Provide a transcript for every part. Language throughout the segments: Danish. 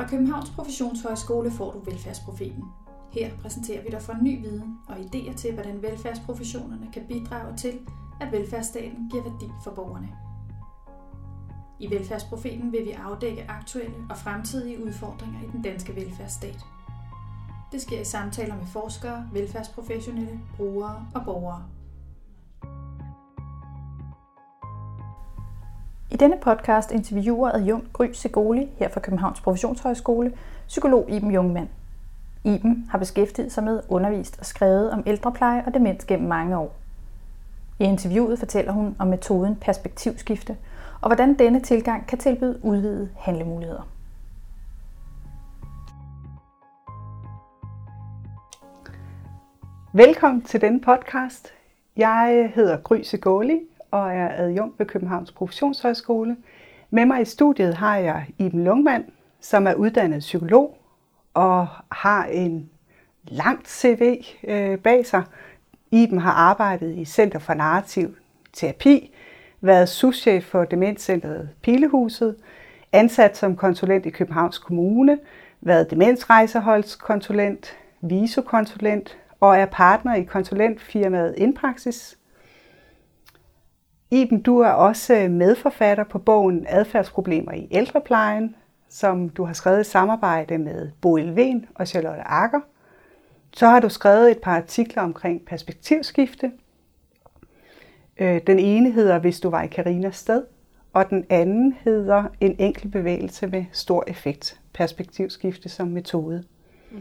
Fra Københavns Professionshøjskole får du Velfærdsprofeten. Her præsenterer vi dig for ny viden og idéer til, hvordan velfærdsprofessionerne kan bidrage til, at velfærdsstaten giver værdi for borgerne. I Velfærdsprofeten vil vi afdække aktuelle og fremtidige udfordringer i den danske velfærdsstat. Det sker i samtaler med forskere, velfærdsprofessionelle, brugere og borgere. I denne podcast interviewer adjunkt Gry Segoli her fra Københavns Professionshøjskole, psykolog Iben Jungmann. Iben har beskæftiget sig med, undervist og skrevet om ældrepleje og demens gennem mange år. I interviewet fortæller hun om metoden perspektivskifte, og hvordan denne tilgang kan tilbyde udvidede handlemuligheder. Velkommen til denne podcast. Jeg hedder Gry Segoli og er adjunkt ved Københavns Professionshøjskole. Med mig i studiet har jeg Iben Lungmand, som er uddannet psykolog og har en langt CV øh, bag sig. Iben har arbejdet i Center for Narrativ Terapi, været souschef for Demenscenteret Pilehuset, ansat som konsulent i Københavns Kommune, været demensrejseholdskonsulent, visokonsulent og er partner i konsulentfirmaet Indpraksis, Iben, du er også medforfatter på bogen Adfærdsproblemer i ældreplejen, som du har skrevet i samarbejde med Bo Elven og Charlotte Akker. Så har du skrevet et par artikler omkring perspektivskifte. Øh, den ene hedder Hvis du var i Karinas sted, og den anden hedder En enkel bevægelse med stor effekt, perspektivskifte som metode. Mm.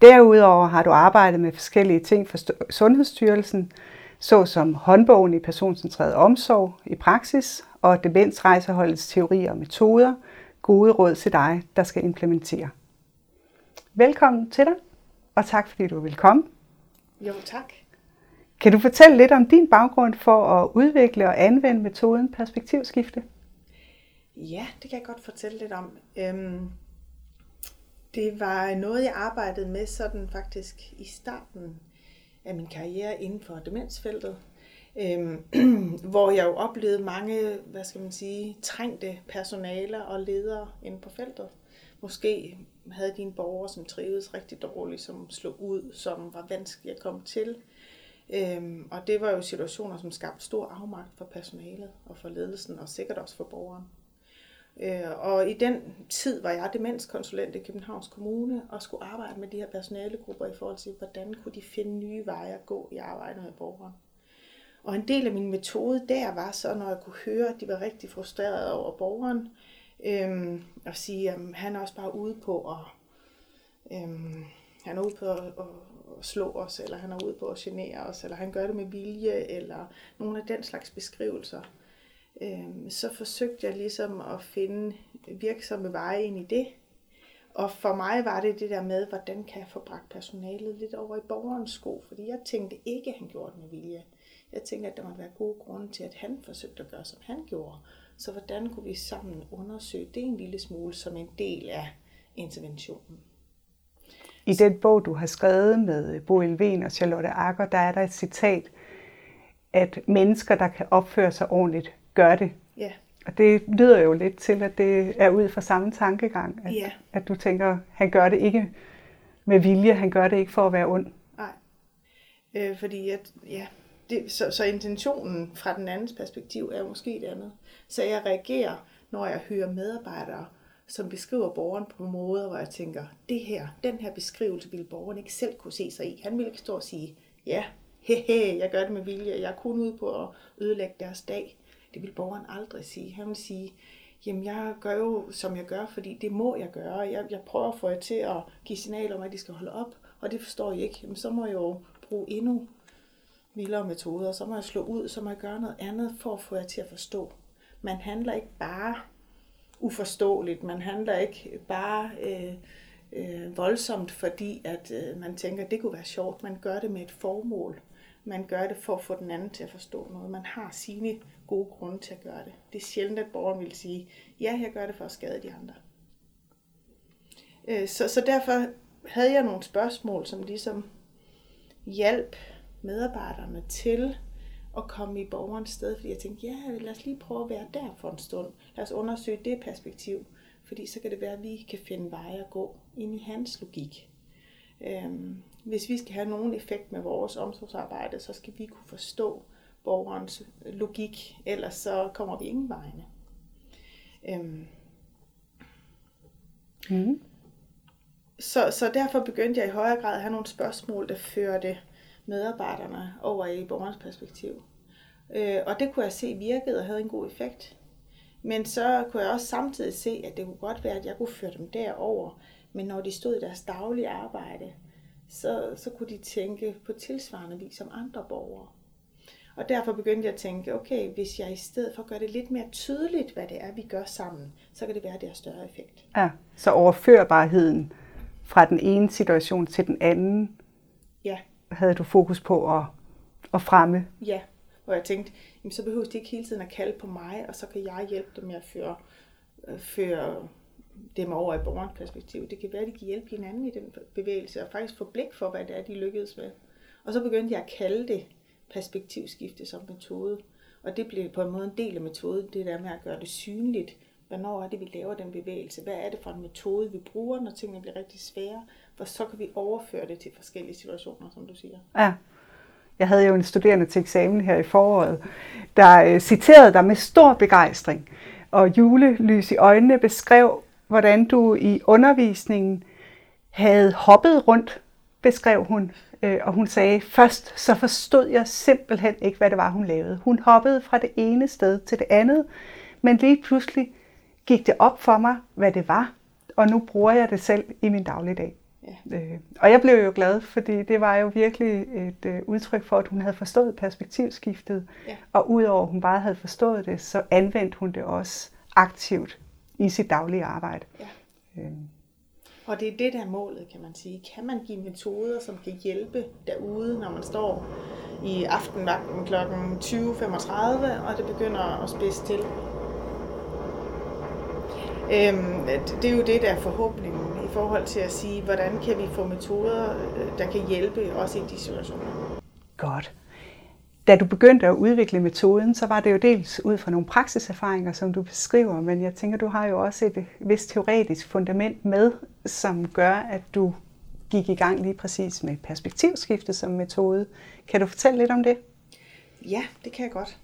Derudover har du arbejdet med forskellige ting for Sundhedsstyrelsen, såsom håndbogen i personcentreret omsorg i praksis og demensrejseholdets teorier og metoder, gode råd til dig, der skal implementere. Velkommen til dig, og tak fordi du vil komme. Jo, tak. Kan du fortælle lidt om din baggrund for at udvikle og anvende metoden perspektivskifte? Ja, det kan jeg godt fortælle lidt om. Øhm, det var noget, jeg arbejdede med sådan faktisk i starten af min karriere inden for demensfeltet, øh, hvor jeg jo oplevede mange, hvad skal man sige, trængte personaler og ledere inde på feltet. Måske havde de en borger, som trivedes rigtig dårligt, som slog ud, som var vanskelig at komme til. Øhm, og det var jo situationer, som skabte stor afmagt for personalet og for ledelsen, og sikkert også for borgeren. Øh, og i den tid var jeg demenskonsulent i Københavns Kommune og skulle arbejde med de her personalegrupper i forhold til, hvordan kunne de finde nye veje at gå i arbejdet med borgere. Og en del af min metode der var så, når jeg kunne høre, at de var rigtig frustrerede over borgeren, øhm, og sige, at han er også bare ude på at, øhm, han er ude på at, at, at slå os, eller han er ude på at genere os, eller han gør det med vilje, eller nogle af den slags beskrivelser øh, så forsøgte jeg ligesom at finde virksomme veje ind i det. Og for mig var det det der med, hvordan kan jeg få bragt personalet lidt over i borgerens sko, fordi jeg tænkte ikke, at han gjorde det med vilje. Jeg tænkte, at der måtte være gode grunde til, at han forsøgte at gøre, som han gjorde. Så hvordan kunne vi sammen undersøge det en lille smule som en del af interventionen? I den bog, du har skrevet med øh, Bo Elven og Charlotte Akker, der er der et citat, at mennesker, der kan opføre sig ordentligt, gør det. Ja. Og det lyder jo lidt til, at det er ud fra samme tankegang, at, ja. at du tænker, han gør det ikke med vilje, han gør det ikke for at være ond. Nej, øh, fordi at, ja, det, så, så intentionen fra den andens perspektiv er måske det andet. Så jeg reagerer, når jeg hører medarbejdere, som beskriver borgeren på måder, hvor jeg tænker, det her, den her beskrivelse ville borgeren ikke selv kunne se sig i. Han ville ikke stå og sige, ja, hehe, jeg gør det med vilje, jeg er kun ude på at ødelægge deres dag. Det vil borgeren aldrig sige. Han vil sige, jamen jeg gør jo, som jeg gør, fordi det må jeg gøre. Jeg, jeg prøver at få jer til at give signaler om, at de skal holde op, og det forstår I ikke. Jamen så må jeg jo bruge endnu vildere metoder. Så må jeg slå ud, så må jeg gøre noget andet for at få jer til at forstå. Man handler ikke bare uforståeligt. Man handler ikke bare øh, øh, voldsomt, fordi at øh, man tænker, at det kunne være sjovt. Man gør det med et formål. Man gør det for at få den anden til at forstå noget. Man har sine gode grunde til at gøre det. Det er sjældent, at borgeren vil sige, ja, jeg gør det for at skade de andre. Øh, så, så derfor havde jeg nogle spørgsmål, som ligesom hjalp medarbejderne til at komme i borgerens sted, fordi jeg tænkte, ja, lad os lige prøve at være der for en stund. Lad os undersøge det perspektiv. Fordi så kan det være, at vi kan finde veje at gå ind i hans logik. Øhm, hvis vi skal have nogen effekt med vores omsorgsarbejde, så skal vi kunne forstå borgerens logik, ellers så kommer vi ingen vegne. Øhm. Mm. Så, så derfor begyndte jeg i højere grad at have nogle spørgsmål, der førte medarbejderne over i borgerens perspektiv. Øh, og det kunne jeg se virkede og havde en god effekt. Men så kunne jeg også samtidig se, at det kunne godt være, at jeg kunne føre dem derover. Men når de stod i deres daglige arbejde, så, så kunne de tænke på tilsvarende vis som andre borgere. Og derfor begyndte jeg at tænke, okay, hvis jeg i stedet for gør det lidt mere tydeligt, hvad det er, vi gør sammen, så kan det være, at det har større effekt. Ja, så overførbarheden fra den ene situation til den anden, ja. havde du fokus på at, at fremme? Ja, hvor jeg tænkte, jamen, så behøver de ikke hele tiden at kalde på mig, og så kan jeg hjælpe dem med at føre, øh, føre dem over i borgerens perspektiv. Det kan være, at de kan hjælpe hinanden i den bevægelse, og faktisk få blik for, hvad det er, de lykkedes med. Og så begyndte jeg at kalde det perspektivskifte som metode. Og det blev på en måde en del af metoden, det der med at gøre det synligt. Hvornår er det, vi laver den bevægelse? Hvad er det for en metode, vi bruger, når tingene bliver rigtig svære? For så kan vi overføre det til forskellige situationer, som du siger. Ja. Jeg havde jo en studerende til eksamen her i foråret, der øh, citerede dig med stor begejstring. Og julelys i øjnene beskrev, hvordan du i undervisningen havde hoppet rundt, beskrev hun. Øh, og hun sagde, først så forstod jeg simpelthen ikke, hvad det var, hun lavede. Hun hoppede fra det ene sted til det andet, men lige pludselig gik det op for mig, hvad det var, og nu bruger jeg det selv i min dagligdag. Ja. Øh, og jeg blev jo glad, fordi det var jo virkelig et øh, udtryk for, at hun havde forstået perspektivskiftet. Ja. Og udover at hun bare havde forstået det, så anvendte hun det også aktivt i sit daglige arbejde. Ja. Øh. Og det er det, der er målet, kan man sige. Kan man give metoder, som kan hjælpe derude, når man står i aftenvagten kl. 20.35, og det begynder at spidse til? Øhm, det er jo det, der er forhåbningen i forhold til at sige, hvordan kan vi få metoder, øh, der kan hjælpe os i de situationer. Godt. Da du begyndte at udvikle metoden, så var det jo dels ud fra nogle praksiserfaringer, som du beskriver, men jeg tænker, du har jo også et vist teoretisk fundament med, som gør, at du gik i gang lige præcis med perspektivskifte som metode. Kan du fortælle lidt om det? Ja, det kan jeg godt.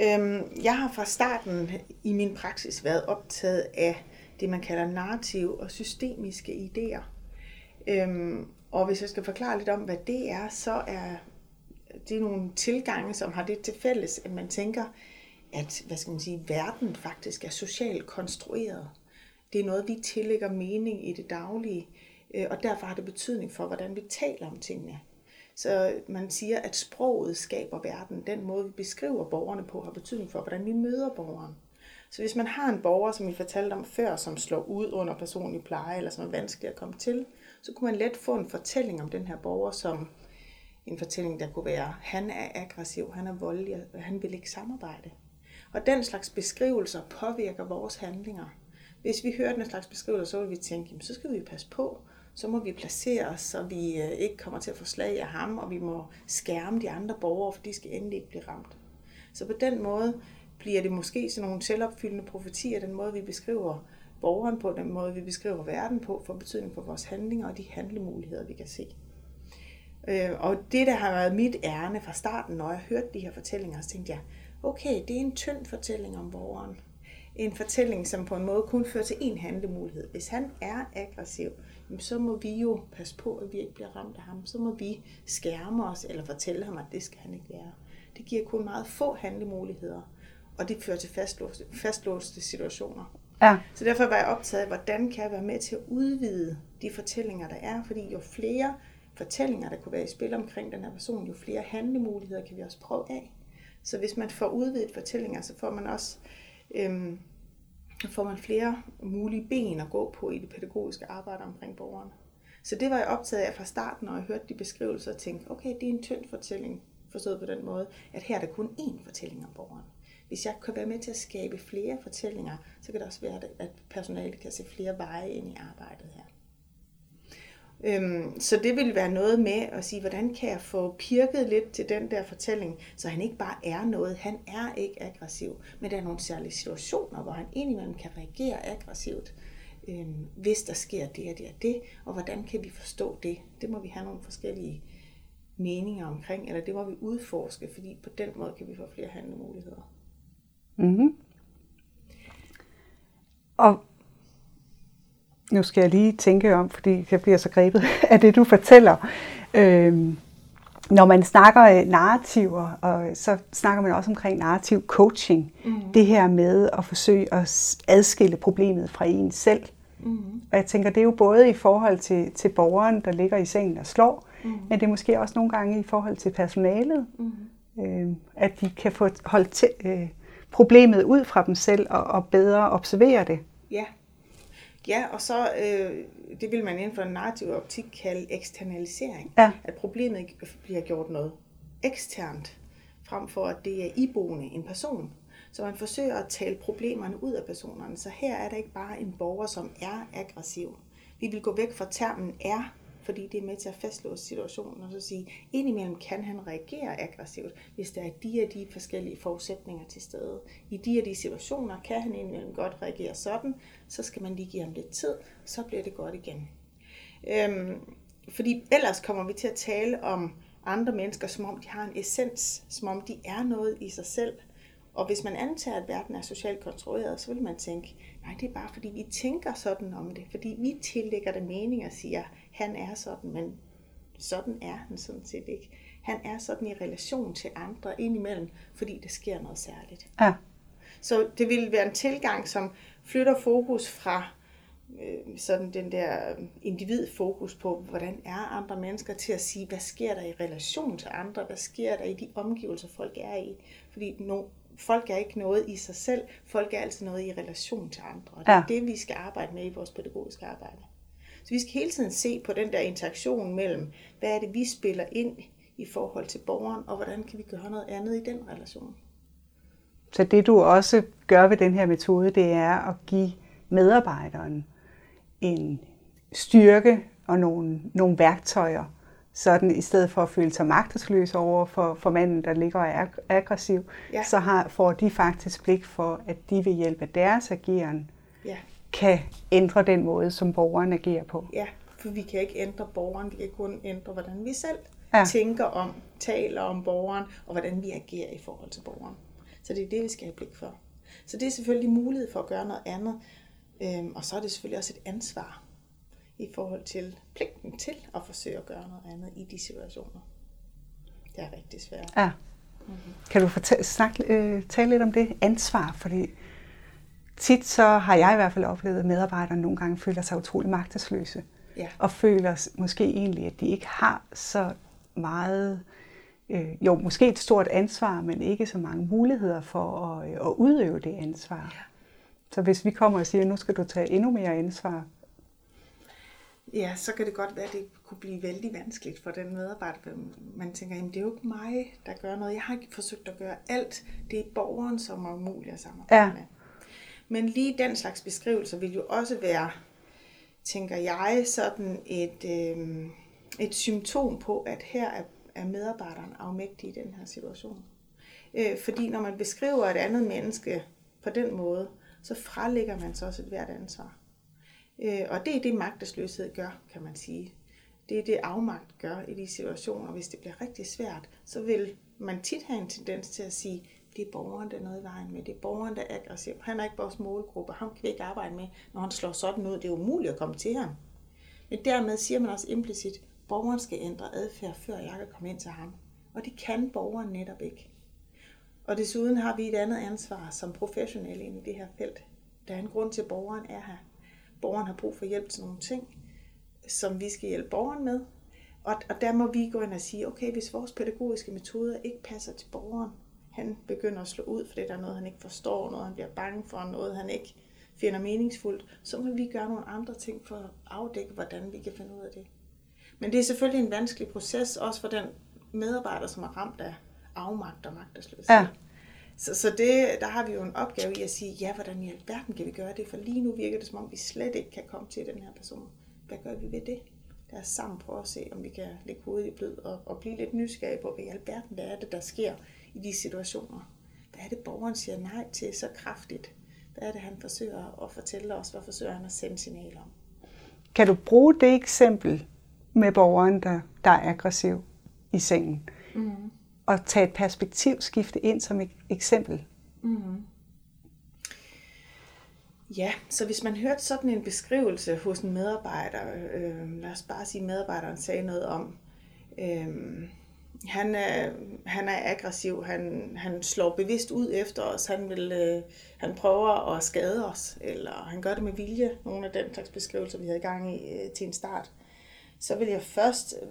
Øhm, jeg har fra starten i min praksis været optaget af det, man kalder narrative og systemiske idéer. Øhm, og hvis jeg skal forklare lidt om, hvad det er, så er det er nogle tilgange, som har det til fælles, at man tænker, at hvad skal man sige, verden faktisk er socialt konstrueret. Det er noget, vi tillægger mening i det daglige, øh, og derfor har det betydning for, hvordan vi taler om tingene. Så man siger, at sproget skaber verden. Den måde, vi beskriver borgerne på, har betydning for, hvordan vi møder borgeren. Så hvis man har en borger, som vi fortalte om før, som slår ud under personlig pleje, eller som er vanskelig at komme til, så kunne man let få en fortælling om den her borger, som en fortælling, der kunne være, han er aggressiv, han er voldelig, og han vil ikke samarbejde. Og den slags beskrivelser påvirker vores handlinger. Hvis vi hører den slags beskrivelser, så vil vi tænke, jamen, så skal vi passe på, så må vi placere os, så vi øh, ikke kommer til at få slag af ham, og vi må skærme de andre borgere, for de skal endelig ikke blive ramt. Så på den måde bliver det måske sådan nogle selvopfyldende profetier, den måde vi beskriver borgeren på, den måde vi beskriver verden på, for betydning for vores handlinger og de handlemuligheder, vi kan se. Øh, og det, der har været mit ærne fra starten, når jeg hørte de her fortællinger, så tænkte jeg, okay, det er en tynd fortælling om borgeren. En fortælling, som på en måde kun fører til en handlemulighed. Hvis han er aggressiv, så må vi jo passe på, at vi ikke bliver ramt af ham. Så må vi skærme os eller fortælle ham, at det skal han ikke være. Det giver kun meget få handlemuligheder, og det fører til fastlåste, fastlåste situationer. Ja. Så derfor var jeg optaget af, hvordan kan jeg være med til at udvide de fortællinger, der er. Fordi jo flere fortællinger, der kunne være i spil omkring den her person, jo flere handlemuligheder kan vi også prøve af. Så hvis man får udvidet fortællinger, så får man også øhm, får man flere mulige ben at gå på i det pædagogiske arbejde omkring borgerne. Så det var jeg optaget af fra starten, når jeg hørte de beskrivelser, og tænkte, okay, det er en tynd fortælling, forstået på den måde, at her er der kun én fortælling om borgeren. Hvis jeg kan være med til at skabe flere fortællinger, så kan det også være, at personalet kan se flere veje ind i arbejdet her. Øhm, så det vil være noget med at sige, hvordan kan jeg få pirket lidt til den der fortælling, så han ikke bare er noget. Han er ikke aggressiv, men der er nogle særlige situationer, hvor han indimellem kan reagere aggressivt. øhm, hvis der sker det og det og det, og hvordan kan vi forstå det? Det må vi have nogle forskellige meninger omkring, eller det må vi udforske, fordi på den måde kan vi få flere handlemuligheder. Mm-hmm. Og nu skal jeg lige tænke om, fordi jeg bliver så grebet af det, du fortæller. Øhm, når man snakker øh, narrativer, og så snakker man også omkring narrativ coaching. Mm. Det her med at forsøge at adskille problemet fra en selv. Mm. Og jeg tænker, det er jo både i forhold til, til borgeren, der ligger i sengen og slår, mm. men det er måske også nogle gange i forhold til personalet, mm. øh, at de kan få holdt til, øh, problemet ud fra dem selv og, og bedre observere det. Ja, Ja, og så, øh, det vil man inden for en narrativ optik kalde eksternalisering. Ja. At problemet bliver gjort noget eksternt, frem for at det er iboende en person. Så man forsøger at tale problemerne ud af personerne. Så her er der ikke bare en borger, som er aggressiv. Vi vil gå væk fra termen er, fordi det er med til at fastlåse situationen, og så sige, indimellem kan han reagere aggressivt, hvis der er de og de forskellige forudsætninger til stede. I de og de situationer kan han indimellem godt reagere sådan, så skal man lige give ham lidt tid, så bliver det godt igen. Øhm, fordi ellers kommer vi til at tale om andre mennesker, som om de har en essens, som om de er noget i sig selv. Og hvis man antager, at verden er socialt kontrolleret, så vil man tænke, nej, det er bare fordi vi tænker sådan om det, fordi vi tillægger det mening og siger, han er sådan, men sådan er han sådan set ikke. Han er sådan i relation til andre indimellem, fordi der sker noget særligt. Ja. Så det vil være en tilgang, som flytter fokus fra øh, sådan den der individfokus på, hvordan er andre mennesker, til at sige, hvad sker der i relation til andre, hvad sker der i de omgivelser, folk er i. Fordi no, folk er ikke noget i sig selv, folk er altid noget i relation til andre. Og det er ja. det, vi skal arbejde med i vores pædagogiske arbejde. Så vi skal hele tiden se på den der interaktion mellem, hvad er det, vi spiller ind i forhold til borgeren, og hvordan kan vi gøre noget andet i den relation. Så det du også gør ved den her metode, det er at give medarbejderen en styrke og nogle, nogle værktøjer, sådan i stedet for at føle sig magtesløs over for, for manden, der ligger og er aggressiv, ja. så har, får de faktisk blik for, at de ved hjælp af deres ageren ja kan ændre den måde, som borgeren agerer på. Ja, for vi kan ikke ændre borgeren, vi kan kun ændre, hvordan vi selv ja. tænker om, taler om borgeren, og hvordan vi agerer i forhold til borgeren. Så det er det, vi skal have blik for. Så det er selvfølgelig mulighed for at gøre noget andet, øhm, og så er det selvfølgelig også et ansvar i forhold til pligten til at forsøge at gøre noget andet i de situationer. Det er rigtig svært. Ja. Mm-hmm. Kan du fortælle, snakke, øh, tale lidt om det ansvar? Fordi tit så har jeg i hvert fald oplevet, at medarbejderne nogle gange føler sig utrolig magtesløse. Ja. Og føler måske egentlig, at de ikke har så meget, øh, jo måske et stort ansvar, men ikke så mange muligheder for at, øh, at udøve det ansvar. Ja. Så hvis vi kommer og siger, at nu skal du tage endnu mere ansvar. Ja, så kan det godt være, at det kunne blive vældig vanskeligt for den medarbejder. Man tænker, at det er jo ikke mig, der gør noget. Jeg har ikke forsøgt at gøre alt. Det er borgeren, som er umuligt at samarbejde ja. med. Men lige den slags beskrivelser vil jo også være, tænker jeg, sådan et, øh, et symptom på, at her er, er medarbejderen afmægtig i den her situation. Øh, fordi når man beskriver et andet menneske på den måde, så frelægger man så også et hvert ansvar. Øh, og det er det, magtesløshed gør, kan man sige. Det er det, afmagt gør i de situationer. Hvis det bliver rigtig svært, så vil man tit have en tendens til at sige, det er borgeren, der er noget i vejen med. Det er borgeren, der er aggressiv. Han er ikke vores målgruppe. Ham kan vi ikke arbejde med, når han slår sådan ud. Det er umuligt at komme til ham. Men dermed siger man også implicit, at borgeren skal ændre adfærd, før jeg kan komme ind til ham. Og det kan borgeren netop ikke. Og desuden har vi et andet ansvar som professionelle i det her felt. Der er en grund til, at borgeren er her. Borgeren har brug for hjælp til nogle ting, som vi skal hjælpe borgeren med. Og, og der må vi gå ind og sige, okay, hvis vores pædagogiske metoder ikke passer til borgeren, han begynder at slå ud, fordi der er noget, han ikke forstår, noget, han bliver bange for, noget, han ikke finder meningsfuldt, så må vi gøre nogle andre ting for at afdække, hvordan vi kan finde ud af det. Men det er selvfølgelig en vanskelig proces, også for den medarbejder, som er ramt af afmagt og magtesløshed. Ja. Så, så det, der har vi jo en opgave i at sige, ja, hvordan i alverden kan vi gøre det? For lige nu virker det, som om vi slet ikke kan komme til den her person. Hvad gør vi ved det? Lad os sammen prøve at se, om vi kan lægge hovedet i blød og, og blive lidt nysgerrige på, hvad i alverden hvad er det, der sker i de situationer. Hvad er det, borgeren siger nej til så kraftigt? Hvad er det, han forsøger at fortælle os? Hvad forsøger han at sende signal om? Kan du bruge det eksempel med borgeren, der, der er aggressiv i sengen, mm. og tage et perspektivskifte ind som et eksempel? Mm. Ja, så hvis man hørte sådan en beskrivelse hos en medarbejder, øh, lad os bare sige, medarbejderen sagde noget om, øh, han, er, han er aggressiv, han, han slår bevidst ud efter os, han, vil, øh, han prøver at skade os, eller han gør det med vilje, nogle af den slags beskrivelser, vi havde i gang i øh, til en start, så vil jeg først øh,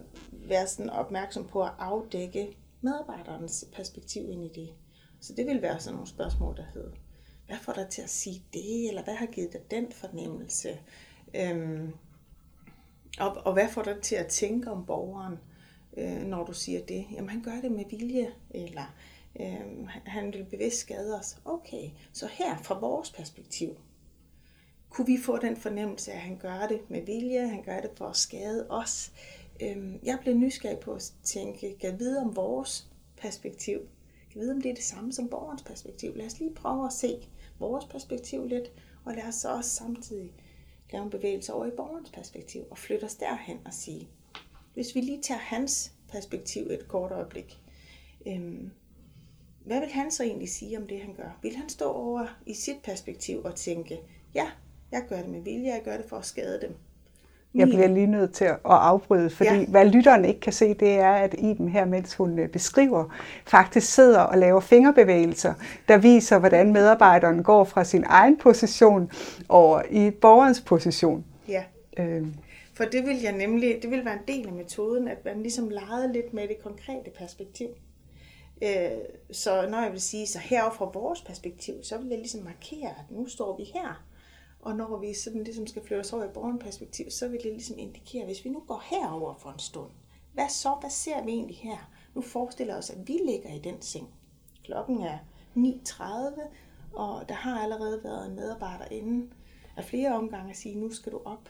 være sådan opmærksom på at afdække medarbejderens perspektiv ind i det. Så det vil være sådan nogle spørgsmål, der hedder, hvad får dig til at sige det, eller hvad har givet dig den fornemmelse? Øhm, og, og hvad får dig til at tænke om borgeren, øh, når du siger det? Jamen han gør det med vilje, eller øh, han vil bevidst skade os. Okay, så her fra vores perspektiv, kunne vi få den fornemmelse, at han gør det med vilje, han gør det for at skade os. Øh, jeg blev nysgerrig på at tænke, kan vide om vores perspektiv, kan vide om det er det samme som borgerens perspektiv. Lad os lige prøve at se, vores perspektiv lidt, og lad os så også samtidig lave en bevægelse over i borgerens perspektiv, og flytte os derhen og sige, hvis vi lige tager hans perspektiv et kort øjeblik, øhm, hvad vil han så egentlig sige om det, han gør? Vil han stå over i sit perspektiv og tænke, ja, jeg gør det med vilje, jeg gør det for at skade dem, jeg bliver lige nødt til at afbryde, fordi ja. hvad lytteren ikke kan se, det er, at Iben her, mens hun øh, beskriver, faktisk sidder og laver fingerbevægelser, der viser, hvordan medarbejderen går fra sin egen position over i borgerens position. Ja. Øh. For det vil jeg nemlig, det vil være en del af metoden, at man ligesom legede lidt med det konkrete perspektiv. Øh, så når jeg vil sige, så herover fra vores perspektiv, så vil jeg ligesom markere, at nu står vi her og når vi sådan ligesom skal flytte os over i borgerperspektiv, så vil det ligesom indikere, hvis vi nu går herover for en stund, hvad så? Hvad ser vi egentlig her? Nu forestiller os, at vi ligger i den seng. Klokken er 9.30, og der har allerede været en medarbejder inde af flere omgange at sige, nu skal du op.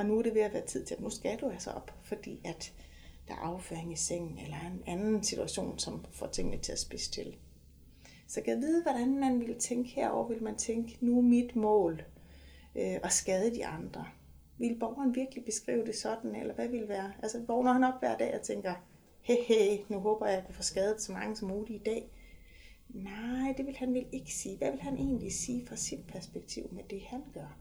Og nu er det ved at være tid til, at nu skal du altså op, fordi at der er afføring i sengen, eller en anden situation, som får tingene til at spidse til. Så kan jeg vide, hvordan man ville tænke herover, vil man tænke, nu er mit mål øh, at skade de andre. Vil borgeren virkelig beskrive det sådan, eller hvad vil være? Altså vågner han op hver dag og tænker, he he, nu håber jeg, at jeg kan få skadet så mange som muligt i dag. Nej, det vil han vel ikke sige. Hvad vil han egentlig sige fra sit perspektiv med det, han gør?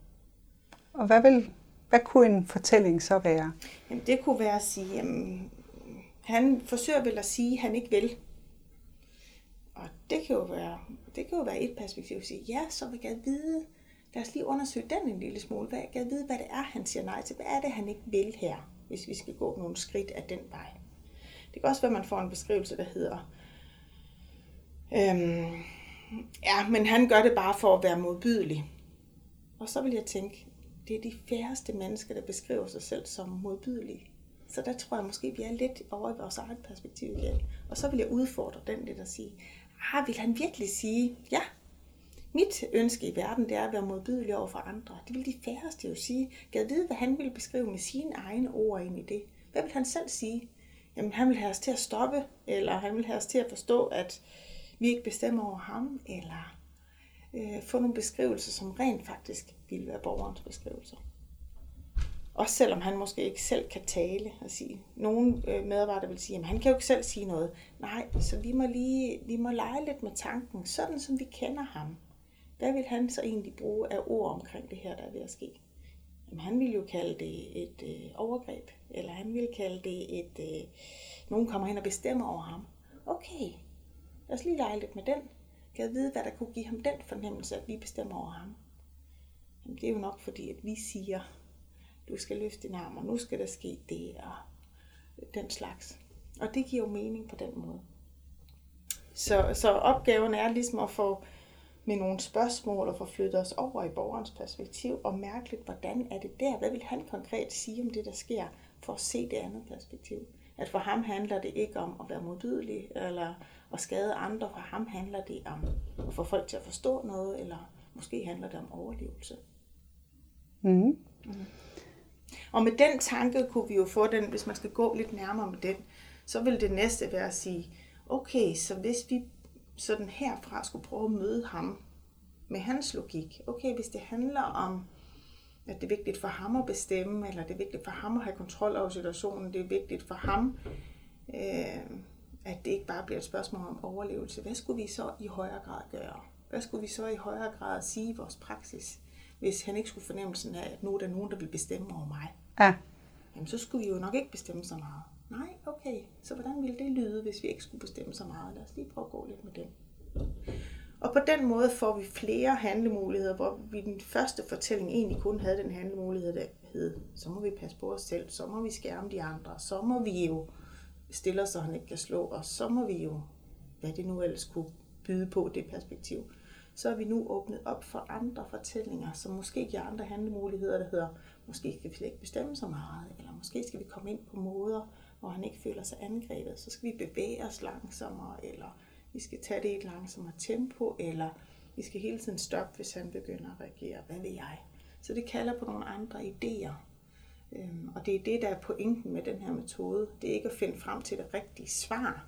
Og hvad, vil, hvad kunne en fortælling så være? Jamen, det kunne være at sige, jamen, han forsøger vel at sige, at han ikke vil. Og det kan jo være, det kan jo være et perspektiv at sige, ja, så vil jeg vide, lad os lige undersøge den en lille smule. Hvad, jeg vide, hvad det er, han siger nej til. Hvad er det, han ikke vil her, hvis vi skal gå nogle skridt af den vej? Det kan også være, at man får en beskrivelse, der hedder, øhm, ja, men han gør det bare for at være modbydelig. Og så vil jeg tænke, det er de færreste mennesker, der beskriver sig selv som modbydelige. Så der tror jeg måske, vi er lidt over i vores eget perspektiv igen. Og så vil jeg udfordre den lidt og sige, ah, vil han virkelig sige, ja, mit ønske i verden, det er at være modbydelig over for andre. Det vil de færreste jo sige. Gad vide, hvad han ville beskrive med sine egne ord ind i det. Hvad vil han selv sige? Jamen, han vil have os til at stoppe, eller han vil have os til at forstå, at vi ikke bestemmer over ham, eller øh, få nogle beskrivelser, som rent faktisk ville være borgerens beskrivelser. Også selvom han måske ikke selv kan tale og sige. Nogle øh, medarbejdere vil sige, at han kan jo ikke selv sige noget. Nej, så vi må lige vi må lege lidt med tanken, sådan som vi kender ham. Hvad vil han så egentlig bruge af ord omkring det her, der er ved at ske? Jamen, han vil jo kalde det et øh, overgreb, eller han vil kalde det et, øh, nogen kommer hen og bestemmer over ham. Okay, lad os lige lege lidt med den. Kan jeg vide, hvad der kunne give ham den fornemmelse, at vi bestemmer over ham? Jamen, det er jo nok fordi, at vi siger, du skal løfte din arm, og nu skal der ske det, og den slags. Og det giver jo mening på den måde. Så, så opgaven er ligesom at få med nogle spørgsmål og få flyttet os over i borgerens perspektiv og mærke lidt, hvordan er det der? Hvad vil han konkret sige om det, der sker, for at se det andet perspektiv? At for ham handler det ikke om at være modbydelig eller at skade andre. For ham handler det om at få folk til at forstå noget, eller måske handler det om overlevelse. Mm. Mm. Og med den tanke kunne vi jo få den, hvis man skal gå lidt nærmere med den, så vil det næste være at sige, okay, så hvis vi sådan herfra skulle prøve at møde ham, med hans logik. Okay, hvis det handler om, at det er vigtigt for ham at bestemme, eller det er vigtigt for ham at have kontrol over situationen, det er vigtigt for ham, øh, at det ikke bare bliver et spørgsmål om overlevelse. Hvad skulle vi så i højere grad gøre? Hvad skulle vi så i højere grad sige i vores praksis, hvis han ikke skulle fornemmelsen af, at nu er der nogen, der vil bestemme over mig? Ja. Jamen, så skulle vi jo nok ikke bestemme så meget. Nej, okay. Så hvordan ville det lyde, hvis vi ikke skulle bestemme så meget? Lad os lige prøve at gå lidt med den. Og på den måde får vi flere handlemuligheder, hvor vi den første fortælling egentlig kun havde den handlemulighed, der hed, så må vi passe på os selv, så må vi skærme de andre, så må vi jo stiller, så han ikke kan slå os, så må vi jo, hvad det nu ellers kunne byde på det perspektiv. Så er vi nu åbnet op for andre fortællinger, som måske giver andre handlemuligheder, der hedder, måske skal vi slet ikke bestemme så meget, eller måske skal vi komme ind på måder, hvor han ikke føler sig angrebet. Så skal vi bevæge os langsommere, eller vi skal tage det i et langsommere tempo, eller vi skal hele tiden stoppe, hvis han begynder at reagere. Hvad vil jeg? Så det kalder på nogle andre idéer. Øhm, og det er det, der er pointen med den her metode. Det er ikke at finde frem til det rigtige svar,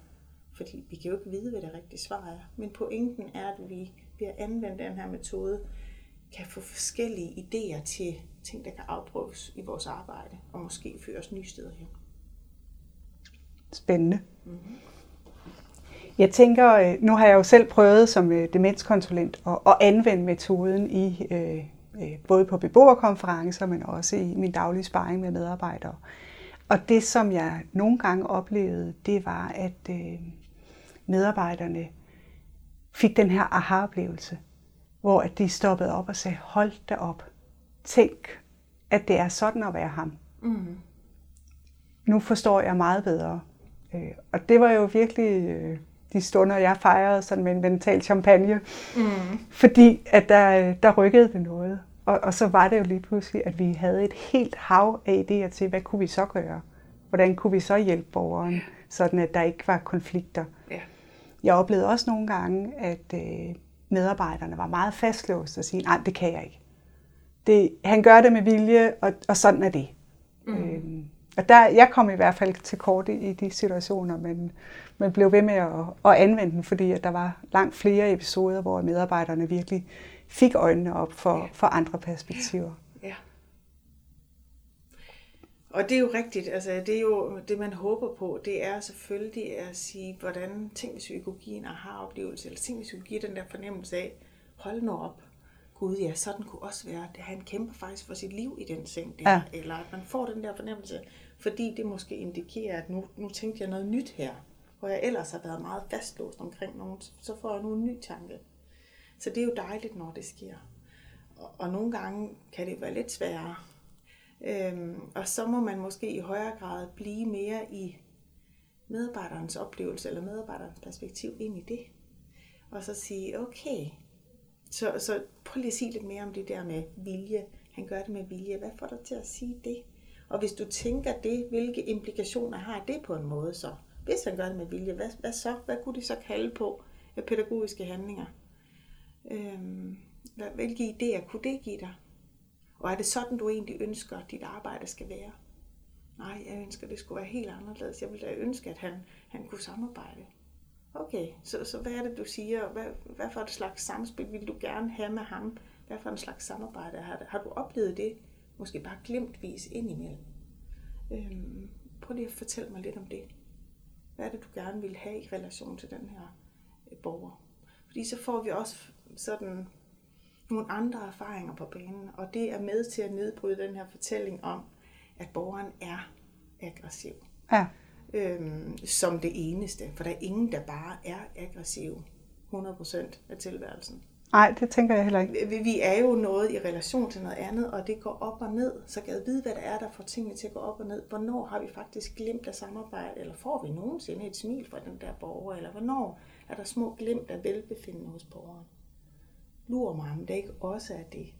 fordi vi kan jo ikke vide, hvad det rigtige svar er. Men pointen er, at vi ved at anvende den her metode, kan få forskellige idéer til ting, der kan afprøves i vores arbejde, og måske føre os nye steder hen. Spændende. Mm-hmm. Jeg tænker, øh, nu har jeg jo selv prøvet som øh, demenskonsulent at, at anvende metoden i øh, både på beboerkonferencer, men også i min daglige sparring med medarbejdere. Og det, som jeg nogle gange oplevede, det var, at medarbejderne fik den her aha-oplevelse, hvor de stoppede op og sagde, hold da op, tænk, at det er sådan at være ham. Mm. Nu forstår jeg meget bedre. Og det var jo virkelig de stunder, jeg fejrede sådan med en mental champagne. Mm. Fordi at der, der rykkede det noget. Og, og så var det jo lige pludselig, at vi havde et helt hav af idéer til, hvad kunne vi så gøre? Hvordan kunne vi så hjælpe borgeren, sådan at der ikke var konflikter? Ja. Jeg oplevede også nogle gange, at øh, medarbejderne var meget fastlåst og sige, nej, det kan jeg ikke. Det, han gør det med vilje, og, og sådan er det. Mm. Øhm, og der, jeg kom i hvert fald til kort i, i de situationer, men, men blev ved med at, at anvende den, fordi at der var langt flere episoder, hvor medarbejderne virkelig fik øjnene op for, ja. for andre perspektiver. Ja. Og det er jo rigtigt, altså det er jo det, man håber på, det er selvfølgelig at sige, hvordan tænk hvis vi kunne give en aha-oplevelse, eller tænk hvis vi kunne give den der fornemmelse af, hold nu op, gud ja, sådan kunne også være, at han kæmper faktisk for sit liv i den seng der, ja. eller at man får den der fornemmelse, fordi det måske indikerer, at nu, nu tænkte jeg noget nyt her, hvor jeg ellers har været meget fastlåst omkring nogen, så får jeg nu en ny tanke. Så det er jo dejligt, når det sker. Og, og nogle gange kan det være lidt sværere. Øhm, og så må man måske i højere grad blive mere i medarbejderens oplevelse eller medarbejderens perspektiv ind i det. Og så sige, okay, så, så prøv lige at sige lidt mere om det der med vilje. Han gør det med vilje. Hvad får dig til at sige det? Og hvis du tænker det, hvilke implikationer har det på en måde så? Hvis han gør det med vilje, hvad, hvad så? Hvad kunne de så kalde på af pædagogiske handlinger? Øhm, hvilke idéer kunne det give dig? Og er det sådan, du egentlig ønsker, at dit arbejde skal være? Nej, jeg ønsker, at det skulle være helt anderledes. Jeg ville da ønske, at han, han kunne samarbejde. Okay, så, så hvad er det, du siger? Hvad, hvad for et slags samspil vil du gerne have med ham? Hvad for en slags samarbejde har, har du oplevet det? Måske bare glimtvis indimellem. Øhm, prøv lige at fortælle mig lidt om det. Hvad er det, du gerne vil have i relation til den her øh, borger? Fordi så får vi også sådan nogle andre erfaringer på banen, og det er med til at nedbryde den her fortælling om, at borgeren er aggressiv. Ja. Øhm, som det eneste, for der er ingen, der bare er aggressiv 100% af tilværelsen. Nej, det tænker jeg heller ikke. Vi er jo noget i relation til noget andet, og det går op og ned. Så kan jeg vide, hvad det er, der får tingene til at gå op og ned. Hvornår har vi faktisk glemt at samarbejde, eller får vi nogensinde et smil fra den der borger, eller hvornår er der små glimt af velbefindende hos borgeren? Lurer mig, om det ikke også er det.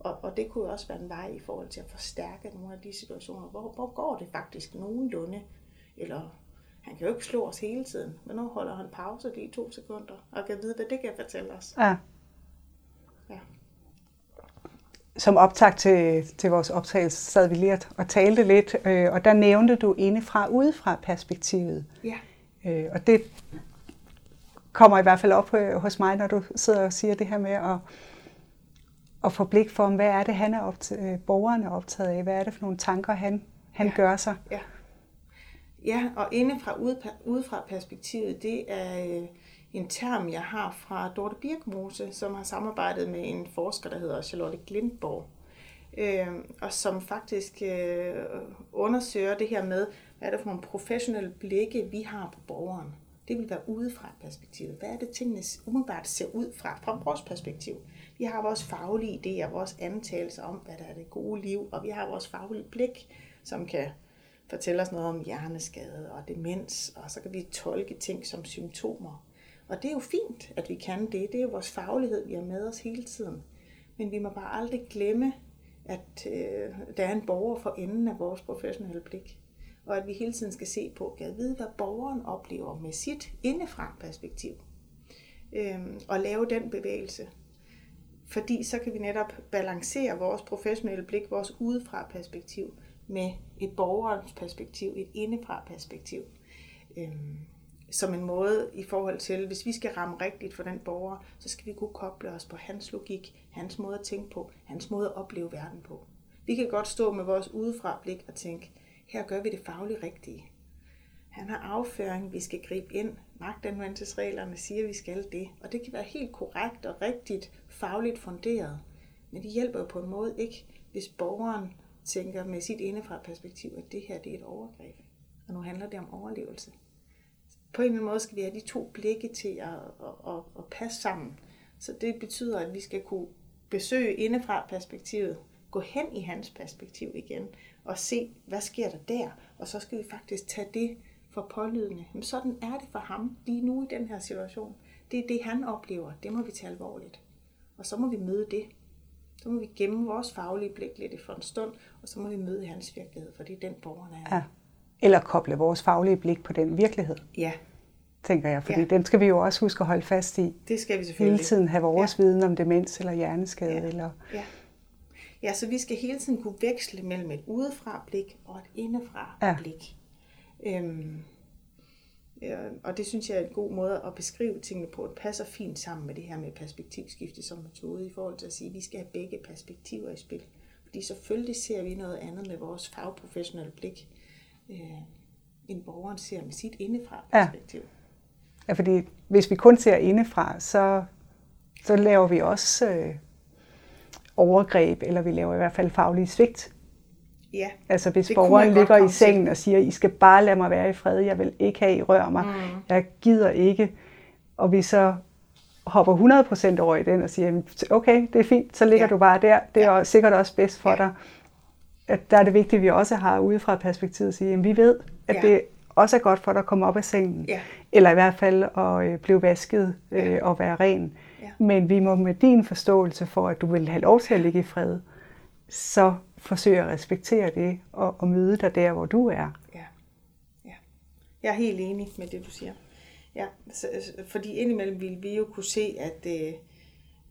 Og, og det kunne også være en vej i forhold til at forstærke nogle af de situationer, hvor, hvor går det faktisk nogenlunde, eller han kan jo ikke slå os hele tiden. Hvornår holder han pause lige to sekunder, og kan vide, hvad det kan fortælle os. Ja. Ja. Som optag til, til vores optagelse sad vi lige og talte lidt, øh, og der nævnte du indefra udefra perspektivet. Ja. Øh, og det kommer i hvert fald op øh, hos mig, når du sidder og siger det her med at, at få blik for, hvad er det, han er optaget, øh, borgeren er optaget af, hvad er det for nogle tanker, han, han ja. gør sig. Ja. ja, og indefra, udefra perspektivet, det er øh, en term, jeg har fra Dorte Birkmose, som har samarbejdet med en forsker, der hedder Charlotte Glindborg, øh, og som faktisk øh, undersøger det her med, hvad er det for nogle professionelle blikke, vi har på borgeren. Det vil være udefra perspektivet. Hvad er det, tingene umiddelbart ser ud fra, fra vores perspektiv? Vi har vores faglige idéer, vores antagelser om, hvad der er det gode liv, og vi har vores faglige blik, som kan fortælle os noget om hjerneskade og demens, og så kan vi tolke ting som symptomer. Og det er jo fint, at vi kan det. Det er jo vores faglighed, vi har med os hele tiden. Men vi må bare aldrig glemme, at øh, der er en borger for enden af vores professionelle blik. Og at vi hele tiden skal se på, at vide, hvad borgeren oplever med sit indefra perspektiv. Øhm, og lave den bevægelse. Fordi så kan vi netop balancere vores professionelle blik, vores udefra perspektiv, med et borgerens perspektiv, et indefra perspektiv. Øhm, som en måde i forhold til, hvis vi skal ramme rigtigt for den borger, så skal vi kunne koble os på hans logik, hans måde at tænke på, hans måde at opleve verden på. Vi kan godt stå med vores udefra blik og tænke, her gør vi det fagligt rigtige. Han har afføring, vi skal gribe ind. Magtanvendelsesreglerne siger, at vi skal det. Og det kan være helt korrekt og rigtigt fagligt funderet. Men det hjælper jo på en måde ikke, hvis borgeren tænker med sit indefra perspektiv, at det her det er et overgreb. Og nu handler det om overlevelse. På en eller anden måde skal vi have de to blikke til at, at, at, at passe sammen. Så det betyder, at vi skal kunne besøge indefra perspektivet, gå hen i hans perspektiv igen, og se, hvad sker der der, og så skal vi faktisk tage det for pålydende. Men sådan er det for ham lige nu i den her situation. Det er det, han oplever. Det må vi tage alvorligt. Og så må vi møde det. Så må vi gemme vores faglige blik lidt for en stund, og så må vi møde hans virkelighed, for det er den borgerne er. Ja. Eller koble vores faglige blik på den virkelighed. Ja. Tænker jeg, fordi ja. den skal vi jo også huske at holde fast i. Det skal vi selvfølgelig. Hele tiden have vores ja. viden om demens eller hjerneskade. Ja. Eller... Ja. Ja, så vi skal hele tiden kunne veksle mellem et udefra blik og et indefra ja. blik. Øhm, ja, og det synes jeg er en god måde at beskrive tingene på. Det passer fint sammen med det her med perspektivskifte som metode i forhold til at sige, at vi skal have begge perspektiver i spil. Fordi selvfølgelig ser vi noget andet med vores fagprofessionelle blik, øh, end borgeren ser med sit indefra perspektiv. Ja. ja, fordi hvis vi kun ser indefra, så, så laver vi også øh, overgreb, eller vi laver i hvert fald faglige svigt Ja, altså hvis borgeren ligger i sengen til. og siger, I skal bare lade mig være i fred, jeg vil ikke have, I rører mig, mm. jeg gider ikke, og vi så hopper 100% over i den og siger, okay, det er fint, så ligger ja. du bare der, det er ja. sikkert også bedst for ja. dig. At der er det vigtigt, at vi også har udefra perspektivet at sige, at vi ved, at ja. det også er godt for dig at komme op af sengen, ja. eller i hvert fald at øh, blive vasket øh, ja. og være ren. Ja. Men vi må med din forståelse for, at du vil have lov til at ligge i fred, så forsøge at respektere det og, og møde dig der, hvor du er. Ja. ja. Jeg er helt enig med det, du siger. Ja, så, fordi indimellem vil vi jo kunne se, at øh,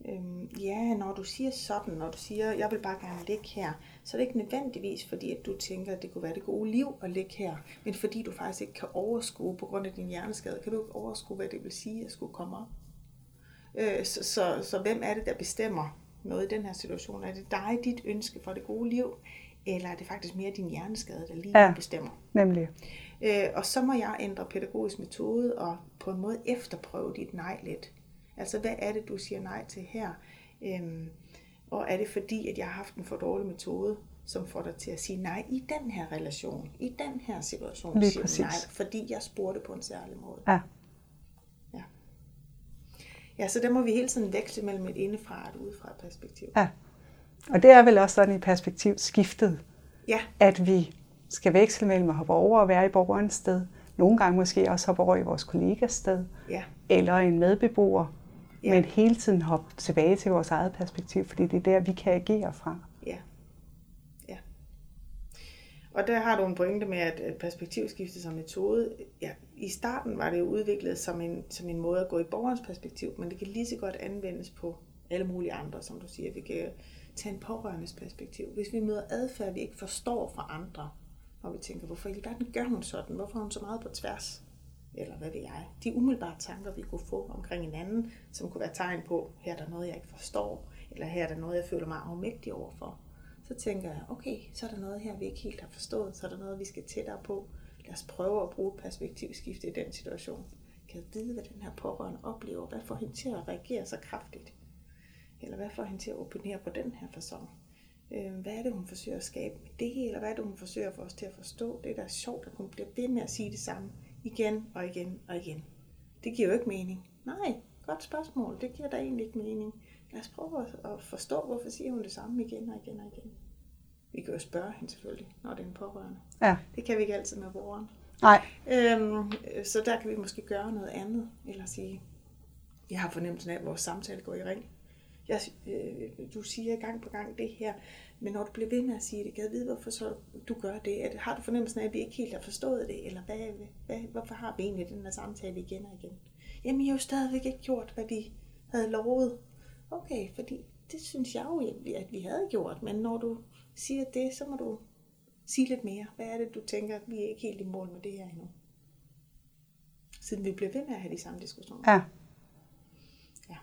øh, ja, når du siger sådan, når du siger, jeg vil bare gerne ligge her, så er det ikke nødvendigvis, fordi at du tænker, at det kunne være det gode liv at ligge her, men fordi du faktisk ikke kan overskue på grund af din hjerneskade, kan du ikke overskue, hvad det vil sige at skulle komme op. Øh, så, så, så hvem er det, der bestemmer, noget i den her situation? Er det dig, dit ønske for det gode liv, eller er det faktisk mere din hjerneskade, der lige ja, bestemmer? nemlig. Øh, og så må jeg ændre pædagogisk metode og på en måde efterprøve dit nej lidt. Altså, hvad er det, du siger nej til her? Øhm, og er det fordi, at jeg har haft en for dårlig metode, som får dig til at sige nej i den her relation, i den her situation, Lige siger præcis. nej, fordi jeg spurgte på en særlig måde. Ja. Ja, så der må vi hele tiden veksle mellem et indefra og et udefra perspektiv. Ja, og det er vel også sådan i perspektivskiftet, ja. at vi skal veksle mellem at hoppe over og være i borgerens sted. Nogle gange måske også hoppe over i vores kollegas sted. Ja. Eller en medbeboer. Ja. Men hele tiden hoppe tilbage til vores eget perspektiv, fordi det er der, vi kan agere fra. Ja. ja. Og der har du en pointe med, at perspektivskifte som metode, ja, i starten var det jo udviklet som en, som en måde at gå i borgerens perspektiv, men det kan lige så godt anvendes på alle mulige andre, som du siger. Vi kan tage en pårørendes perspektiv. Hvis vi møder adfærd, vi ikke forstår fra andre, og vi tænker, hvorfor i verden gør hun sådan? Hvorfor er hun så meget på tværs? Eller hvad ved jeg? De umiddelbare tanker, vi kunne få omkring en anden, som kunne være tegn på, her er der noget, jeg ikke forstår, eller her er der noget, jeg føler mig afmægtig overfor, så tænker jeg, okay, så er der noget her, vi ikke helt har forstået, så er der noget, vi skal tættere på. Lad os prøve at bruge perspektivskifte i den situation. Kan jeg vide, hvad den her pårørende oplever? Hvad får hende til at reagere så kraftigt? Eller hvad får hende til at opinere på den her fasong? Øh, hvad er det, hun forsøger at skabe med det? Eller hvad er det, hun forsøger at få os til at forstå? Det der er da sjovt, at hun bliver ved med at sige det samme igen og igen og igen. Det giver jo ikke mening. Nej, godt spørgsmål. Det giver da egentlig ikke mening. Lad os prøve at forstå, hvorfor siger hun det samme igen og igen og igen. Vi kan jo spørge hende selvfølgelig, når det er en pårørende. Ja. Det kan vi ikke altid med borgeren. Nej. Øhm, så der kan vi måske gøre noget andet, eller sige, jeg har fornemmelsen af, at vores samtale går i ring. Jeg, øh, du siger gang på gang det her, men når du bliver ved med at sige det, kan jeg vide, hvorfor så du gør det? At, har du fornemmelsen af, at vi ikke helt har forstået det, eller hvad, hvad, hvorfor har vi egentlig den her samtale igen og igen? Jamen, jeg har jo stadigvæk ikke gjort, hvad vi havde lovet. Okay, fordi det synes jeg jo, at vi havde gjort, men når du siger det, så må du sige lidt mere. Hvad er det, du tænker, vi er ikke helt i mål med det her endnu? Siden vi bliver ved med at have de samme diskussioner. Ja. ja.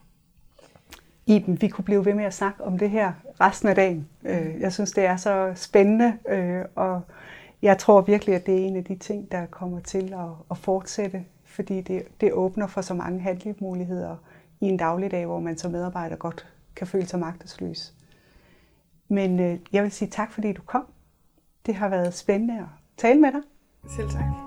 Iben, vi kunne blive ved med at snakke om det her resten af dagen. Øh, jeg synes, det er så spændende, øh, og jeg tror virkelig, at det er en af de ting, der kommer til at, at fortsætte, fordi det, det åbner for så mange handlemuligheder i en dagligdag, hvor man som medarbejder godt kan føle sig magtesløs. Men øh, jeg vil sige tak, fordi du kom. Det har været spændende at tale med dig. Selv tak.